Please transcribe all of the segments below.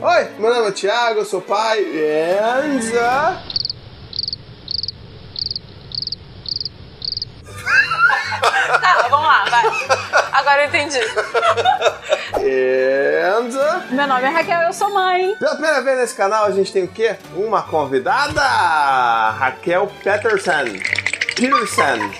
Oi, meu nome é Thiago, eu sou pai. And. Tá, vamos lá, vai. Agora eu entendi. And. Meu nome é Raquel, eu sou mãe. Pela primeira vez nesse canal a gente tem o quê? Uma convidada! Raquel Peterson. Peterson.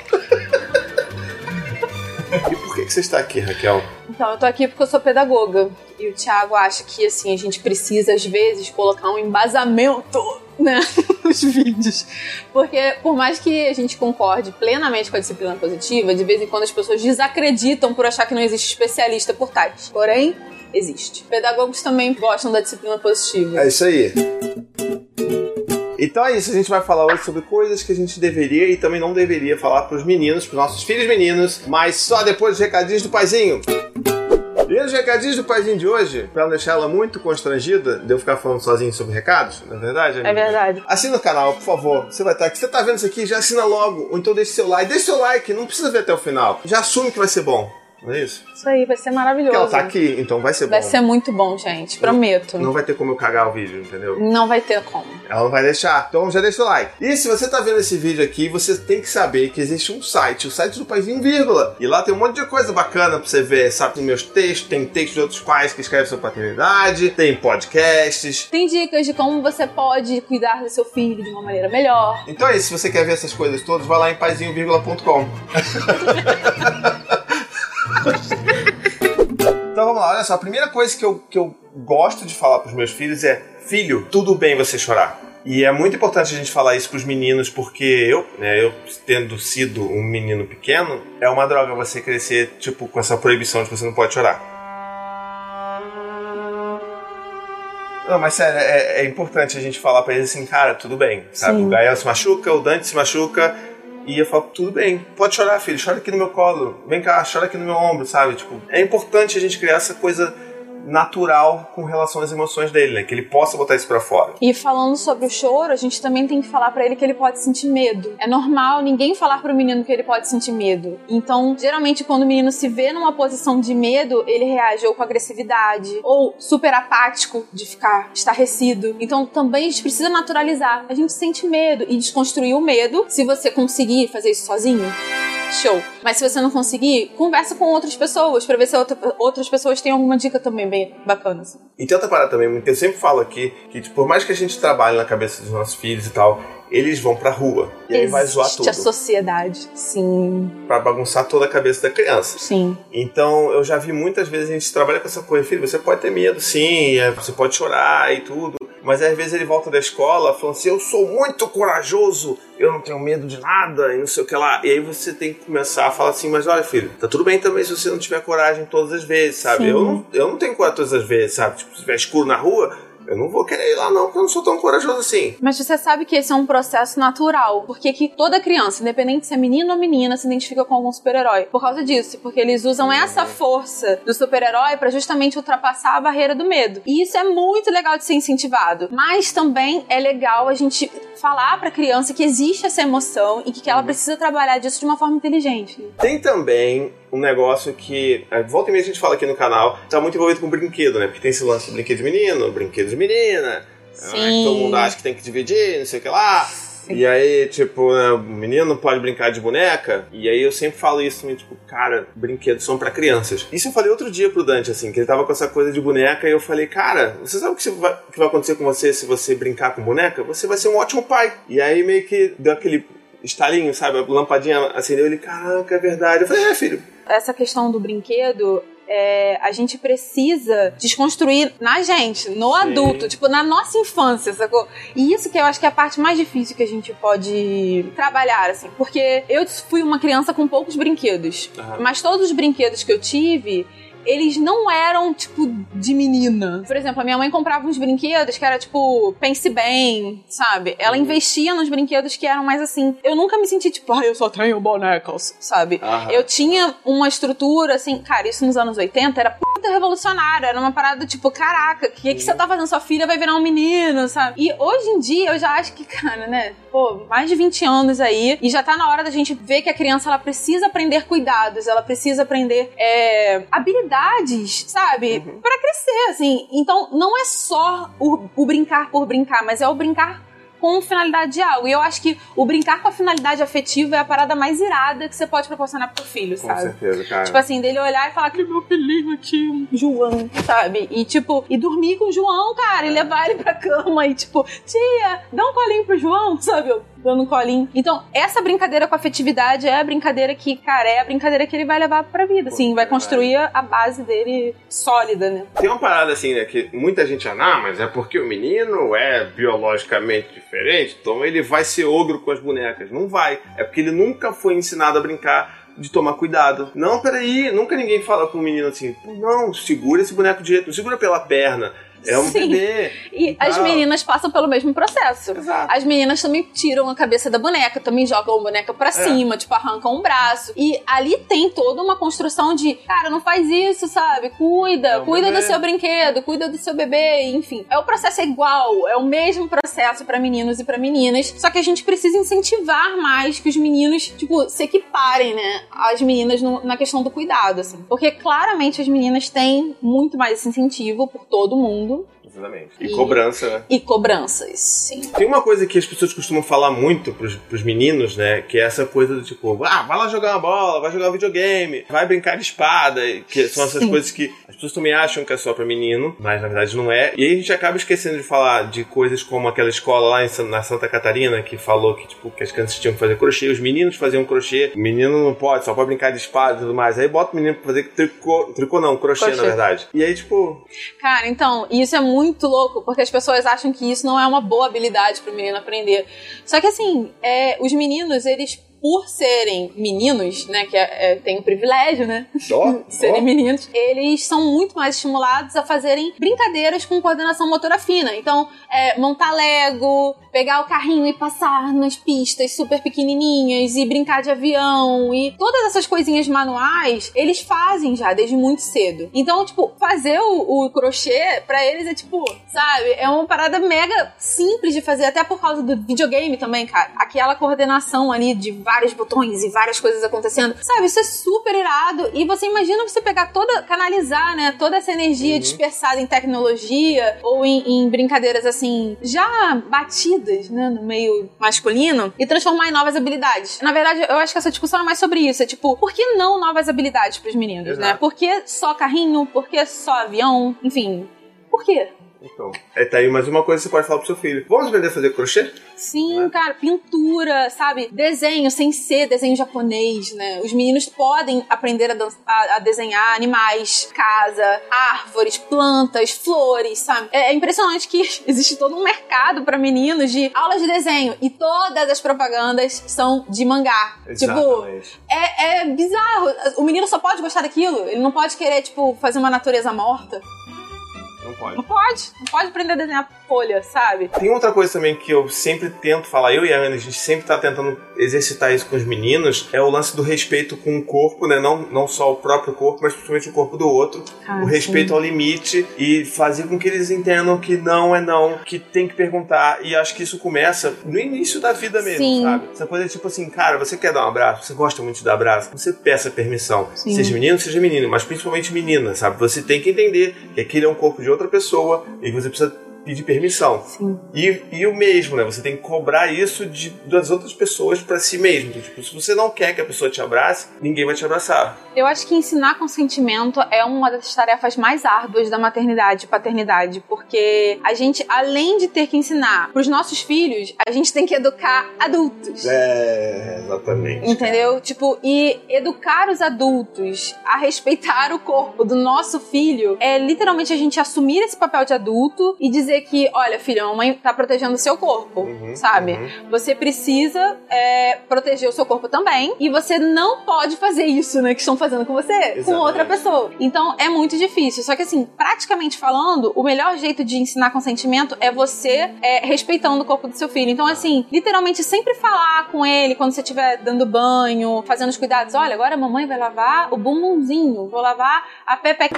e por que, que você está aqui, Raquel? Então, eu tô aqui porque eu sou pedagoga. E o Thiago acha que, assim, a gente precisa, às vezes, colocar um embasamento, né, nos vídeos. Porque, por mais que a gente concorde plenamente com a disciplina positiva, de vez em quando as pessoas desacreditam por achar que não existe especialista por tais. Porém, existe. Pedagogos também gostam da disciplina positiva. É isso aí. Então é isso, a gente vai falar hoje sobre coisas que a gente deveria e também não deveria falar pros meninos, pros nossos filhos meninos, mas só depois dos recadinhos do paizinho. Os recadinhos do paizinho de hoje, pra não deixar ela muito constrangida de eu ficar falando sozinho sobre recados, não é verdade? É amiga? verdade. Assina o canal, por favor. Você vai estar aqui. Você tá vendo isso aqui? Já assina logo. Ou então deixa seu like. Deixa seu like, não precisa ver até o final. Já assume que vai ser bom. Não é isso? Isso aí vai ser maravilhoso. Porque ela tá aqui, então vai ser Vai bom. ser muito bom, gente. Prometo. Não vai ter como eu cagar o vídeo, entendeu? Não vai ter como. Ela não vai deixar. Então já deixa o like. E se você tá vendo esse vídeo aqui, você tem que saber que existe um site, o site do Paizinho Vírgula. E lá tem um monte de coisa bacana pra você ver. Sabe, tem meus textos, tem textos de outros pais que escrevem sobre paternidade, tem podcasts. Tem dicas de como você pode cuidar do seu filho de uma maneira melhor. Então é isso, se você quer ver essas coisas todas, vai lá em paizinho.com. então vamos lá, olha só, a primeira coisa que eu, que eu gosto de falar pros meus filhos é: filho, tudo bem você chorar. E é muito importante a gente falar isso pros meninos, porque eu, né, eu tendo sido um menino pequeno, é uma droga você crescer, tipo, com essa proibição de que você não pode chorar. Não, mas sério, é, é importante a gente falar pra eles assim, cara, tudo bem, sabe? Sim. O Gael se machuca, o Dante se machuca, e eu falo, tudo bem, pode chorar, filho, chora aqui no meu colo, vem cá, chora aqui no meu ombro, sabe? Tipo, é importante a gente criar essa coisa natural com relação às emoções dele, né? Que ele possa botar isso pra fora. E falando sobre o choro, a gente também tem que falar pra ele que ele pode sentir medo. É normal ninguém falar pro menino que ele pode sentir medo. Então, geralmente quando o menino se vê numa posição de medo, ele reage ou com agressividade ou super apático de ficar estarrecido. Então, também a gente precisa naturalizar. A gente sente medo e desconstruir o medo. Se você conseguir fazer isso sozinho, show. Mas se você não conseguir, conversa com outras pessoas pra ver se outra- outras pessoas têm alguma dica também bem bacana. Assim. E tem outra parada também, que eu sempre falo aqui, que tipo, por mais que a gente trabalhe na cabeça dos nossos filhos e tal, eles vão pra rua. E aí vai zoar Existe tudo. a sociedade. Sim, Pra bagunçar toda a cabeça da criança. sim. Então, eu já vi muitas vezes a gente trabalha com essa coisa, filho, você pode ter medo, sim, é, você pode chorar e tudo, mas às vezes ele volta da escola falando assim, eu sou muito corajoso, eu não tenho medo de nada e não sei o que lá. E aí você tem que começar a falar assim, mas olha, filho, tá tudo bem também se você não tiver coragem todas as vezes, sabe? Sim. Eu não, eu não tenho coragem todas as vezes, sabe? Tipo, se tiver escuro na rua, eu não vou querer ir lá não, porque eu não sou tão corajoso assim. Mas você sabe que esse é um processo natural. Porque que toda criança, independente se é menino ou menina, se identifica com algum super-herói. Por causa disso. Porque eles usam essa força do super-herói pra justamente ultrapassar a barreira do medo. E isso é muito legal de ser incentivado. Mas também é legal a gente falar pra criança que existe essa emoção e que ela precisa trabalhar disso de uma forma inteligente. Tem também um negócio que, é, volta e meia a gente fala aqui no canal, tá muito envolvido com brinquedo, né? Porque tem esse lance de brinquedo de menino, brinquedo de menina. Sim. né, que todo mundo acha que tem que dividir, não sei o que lá. E aí, tipo, né, o menino não pode brincar de boneca. E aí eu sempre falo isso também, tipo, cara, brinquedos são pra crianças. Isso eu falei outro dia pro Dante, assim, que ele tava com essa coisa de boneca e eu falei, cara, você sabe o que, vai, que vai acontecer com você se você brincar com boneca? Você vai ser um ótimo pai. E aí meio que deu aquele estalinho, sabe? A lampadinha acendeu ele, caraca, é verdade. Eu falei, é, filho, essa questão do brinquedo, é, a gente precisa desconstruir na gente, no Sim. adulto, tipo, na nossa infância, sacou? E isso que eu acho que é a parte mais difícil que a gente pode trabalhar, assim. Porque eu fui uma criança com poucos brinquedos. Aham. Mas todos os brinquedos que eu tive. Eles não eram, tipo, de menina. Por exemplo, a minha mãe comprava uns brinquedos que era, tipo, pense bem, sabe? Ela investia nos brinquedos que eram mais assim. Eu nunca me senti, tipo, ah, eu só tenho bonecas, sabe? Aham. Eu tinha uma estrutura, assim, cara, isso nos anos 80 era puta revolucionário. Era uma parada tipo, caraca, o que, que você tá fazendo? Sua filha vai virar um menino, sabe? E hoje em dia eu já acho que, cara, né? Pô, mais de 20 anos aí. E já tá na hora da gente ver que a criança ela precisa aprender cuidados, ela precisa aprender é, habilidades habilidades, sabe? Uhum. para crescer, assim. Então, não é só o, o brincar por brincar, mas é o brincar com finalidade de algo. E eu acho que o brincar com a finalidade afetiva é a parada mais irada que você pode proporcionar pro filho, sabe? Com certeza, cara. Tipo assim, dele olhar e falar que meu filhinho aqui, João, sabe? E tipo, e dormir com o João, cara, e levar ele pra cama e tipo, tia, dá um colinho pro João, sabe? Dando colinho. Então, essa brincadeira com afetividade é a brincadeira que, cara, é a brincadeira que ele vai levar pra vida, assim, vai construir a base dele sólida, né? Tem uma parada assim, né, que muita gente ah, mas é porque o menino é biologicamente diferente, então ele vai ser ogro com as bonecas. Não vai. É porque ele nunca foi ensinado a brincar de tomar cuidado. Não, peraí, nunca ninguém fala com um menino assim, não, segura esse boneco direito, segura pela perna. É um Sim. bebê. E, as meninas passam pelo mesmo processo. Exato. As meninas também tiram a cabeça da boneca, também jogam a boneca pra é. cima, tipo, arrancam um braço. E ali tem toda uma construção de, cara, não faz isso, sabe? Cuida, é um cuida bebê. do seu brinquedo, cuida do seu bebê, enfim. É o processo é igual, é o mesmo processo para meninos e para meninas, só que a gente precisa incentivar mais que os meninos, tipo, se equiparem, né, as meninas no, na questão do cuidado, assim. Porque claramente as meninas têm muito mais esse incentivo por todo mundo Exatamente. E, e, cobrança, né? E cobranças, sim. Tem uma coisa que as pessoas costumam falar muito pros, pros meninos, né? Que é essa coisa do tipo, ah, vai lá jogar uma bola, vai jogar um videogame, vai brincar de espada, que são essas sim. coisas que as pessoas também acham que é só pra menino, mas na verdade não é. E aí a gente acaba esquecendo de falar de coisas como aquela escola lá em, na Santa Catarina que falou que, tipo, que as crianças tinham que fazer crochê, os meninos faziam crochê, o menino não pode, só pode brincar de espada e tudo mais. Aí bota o menino pra fazer tricô, tricô não, crochê, crochê. na verdade. E aí, tipo. Cara, então, isso é muito muito louco, porque as pessoas acham que isso não é uma boa habilidade para o menino aprender. Só que assim, é, os meninos, eles por serem meninos, né, que é, é, tem o privilégio, né, oh, serem oh. meninos, eles são muito mais estimulados a fazerem brincadeiras com coordenação motora fina. Então, é, montar Lego, pegar o carrinho e passar nas pistas super pequenininhas e brincar de avião e todas essas coisinhas manuais, eles fazem já desde muito cedo. Então, tipo, fazer o, o crochê para eles é tipo, sabe, é uma parada mega simples de fazer, até por causa do videogame também, cara. Aquela coordenação ali de vários vários botões e várias coisas acontecendo. Sabe, isso é super irado. E você imagina você pegar toda, canalizar, né, toda essa energia uhum. dispersada em tecnologia ou em, em, brincadeiras assim, já batidas, né, no meio masculino e transformar em novas habilidades. Na verdade, eu acho que essa discussão é mais sobre isso. É tipo, por que não novas habilidades pros meninos, né? Exato. né? Por que só carrinho? Por que só avião? Enfim, por quê? Então, é, tá aí mais uma coisa que você pode falar pro seu filho. Vamos aprender a fazer crochê? Sim, né? cara, pintura, sabe? Desenho sem ser desenho japonês, né? Os meninos podem aprender a, a, a desenhar animais, casa, árvores, plantas, flores, sabe? É, é impressionante que existe todo um mercado para meninos de aulas de desenho e todas as propagandas são de mangá. Exatamente. Tipo, é, é bizarro. O menino só pode gostar daquilo. Ele não pode querer, tipo, fazer uma natureza morta. Não pode. Não pode. Não pode aprender a desenhar folha, sabe? Tem outra coisa também que eu sempre tento falar, eu e a Ana, a gente sempre tá tentando exercitar isso com os meninos, é o lance do respeito com o corpo, né? Não, não só o próprio corpo, mas principalmente o corpo do outro. Ah, o respeito sim. ao limite e fazer com que eles entendam que não é não, que tem que perguntar. E acho que isso começa no início da vida mesmo, sim. sabe? Essa coisa tipo assim, cara, você quer dar um abraço? Você gosta muito de dar abraço? Você peça permissão. Sim. Seja menino, seja menino, mas principalmente menina, sabe? Você tem que entender que aquele é um corpo de outra pessoa e que você precisa pedir permissão. Sim. E, e o mesmo, né? Você tem que cobrar isso de, das outras pessoas para si mesmo. Então, tipo, se você não quer que a pessoa te abrace, ninguém vai te abraçar. Eu acho que ensinar consentimento é uma das tarefas mais árduas da maternidade e paternidade, porque a gente, além de ter que ensinar para os nossos filhos, a gente tem que educar adultos. É, exatamente. Entendeu? Tipo, e educar os adultos a respeitar o corpo do nosso filho é literalmente a gente assumir esse papel de adulto e dizer dizer que, olha, filha, a mamãe tá protegendo o seu corpo, uhum, sabe? Uhum. Você precisa é, proteger o seu corpo também e você não pode fazer isso, né, que estão fazendo com você, Exatamente. com outra pessoa. Então é muito difícil. Só que assim, praticamente falando, o melhor jeito de ensinar consentimento é você é, respeitando o corpo do seu filho. Então assim, literalmente sempre falar com ele quando você estiver dando banho, fazendo os cuidados. Olha, agora a mamãe vai lavar o bumbumzinho, vou lavar a pepe,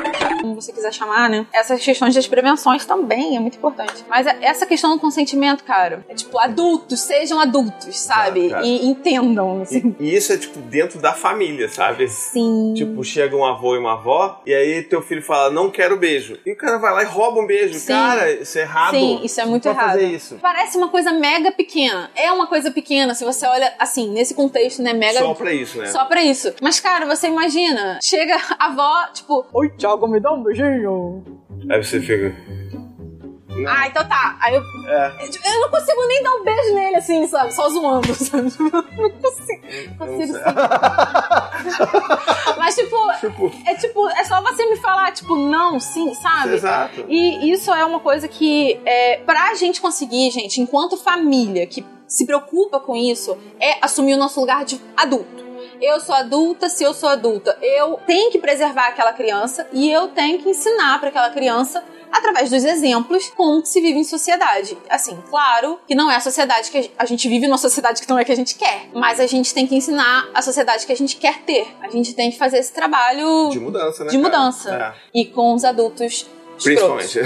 como você quiser chamar, né? Essas questões das prevenções também é muito importante importante. Mas essa questão do consentimento, cara, é tipo, adultos, sejam adultos, sabe? Ah, e entendam, assim. E, e, isso é, tipo, dentro da família, sabe? Sim. Tipo, chega um avô e uma avó, e aí teu filho fala, não quero beijo. E o cara vai lá e rouba um beijo. Sim. Cara, isso é errado. Sim, isso é muito errado. fazer isso. Parece uma coisa mega pequena. É uma coisa pequena, se você olha, assim, nesse contexto, né, mega... Só pra isso, né? Só pra isso. Mas, cara, você imagina, chega a avó, tipo, Oi, Thiago, me dá um beijinho. Aí você fica. Ah, então tá. Aí eu, é. eu não consigo nem dar um beijo nele, assim, sabe? Só zoando, sabe? Não consigo. consigo Mas, tipo, tipo, é tipo, é só você me falar, tipo, não, sim, sabe? Exato. E isso é uma coisa que, é, pra gente conseguir, gente, enquanto família que se preocupa com isso, é assumir o nosso lugar de adulto eu sou adulta, se eu sou adulta, eu tenho que preservar aquela criança e eu tenho que ensinar para aquela criança através dos exemplos como se vive em sociedade. Assim, claro que não é a sociedade que a gente vive numa sociedade que não é que a gente quer, mas a gente tem que ensinar a sociedade que a gente quer ter. A gente tem que fazer esse trabalho de mudança, né? De mudança. É. E com os adultos Principalmente.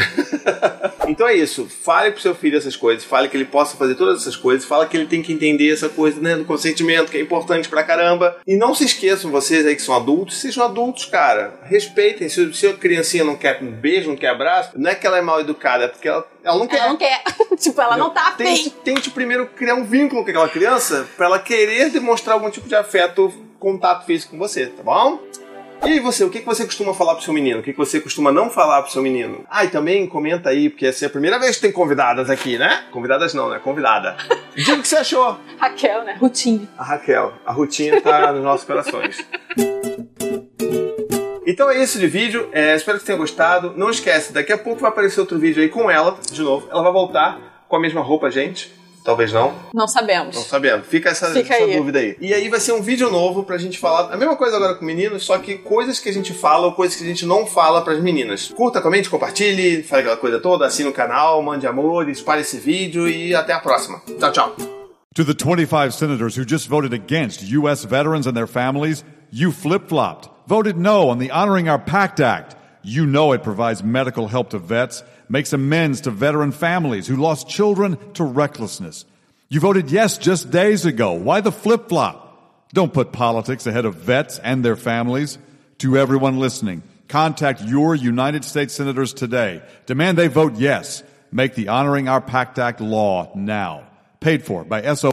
então é isso. Fale pro seu filho essas coisas. Fale que ele possa fazer todas essas coisas. Fale que ele tem que entender essa coisa né, do consentimento, que é importante pra caramba. E não se esqueçam, vocês aí que são adultos, sejam adultos, cara. Respeitem. Se, se a criancinha não quer um beijo, não quer abraço, não é que ela é mal educada, é porque ela, ela não quer. Ela não quer. tipo, ela não, tá afim. Tente, tente primeiro criar um vínculo com aquela criança pra ela querer demonstrar algum tipo de afeto, contato físico com você, tá bom? E você, o que você costuma falar pro seu menino? O que você costuma não falar pro seu menino? Ah, e também comenta aí, porque essa é a primeira vez que tem convidadas aqui, né? Convidadas não, né? Convidada. Diga o que você achou. Raquel, né? Rutinha. A Raquel. A Rutinha tá nos nossos corações. Então é isso de vídeo. É, espero que você tenha gostado. Não esquece, daqui a pouco vai aparecer outro vídeo aí com ela, de novo. Ela vai voltar com a mesma roupa, gente. Talvez não. Não sabemos. Não sabemos. Fica essa, Fica essa aí. dúvida aí. E aí vai ser um vídeo novo pra gente falar a mesma coisa agora com meninos, só que coisas que a gente fala ou coisas que a gente não fala pras meninas. Curta, comente, compartilhe, fale aquela coisa toda, assine o canal, mande amor, espalhe esse vídeo e até a próxima. Tchau, tchau. To the 25 senators who just voted against U.S. veterans and their families, you flip-flopped. Voted no on the Honoring Our Pact Act. You know it provides medical help to vets makes amends to veteran families who lost children to recklessness. You voted yes just days ago. Why the flip flop? Don't put politics ahead of vets and their families. To everyone listening, contact your United States senators today. Demand they vote yes. Make the Honoring Our Pact Act law now. Paid for by SO.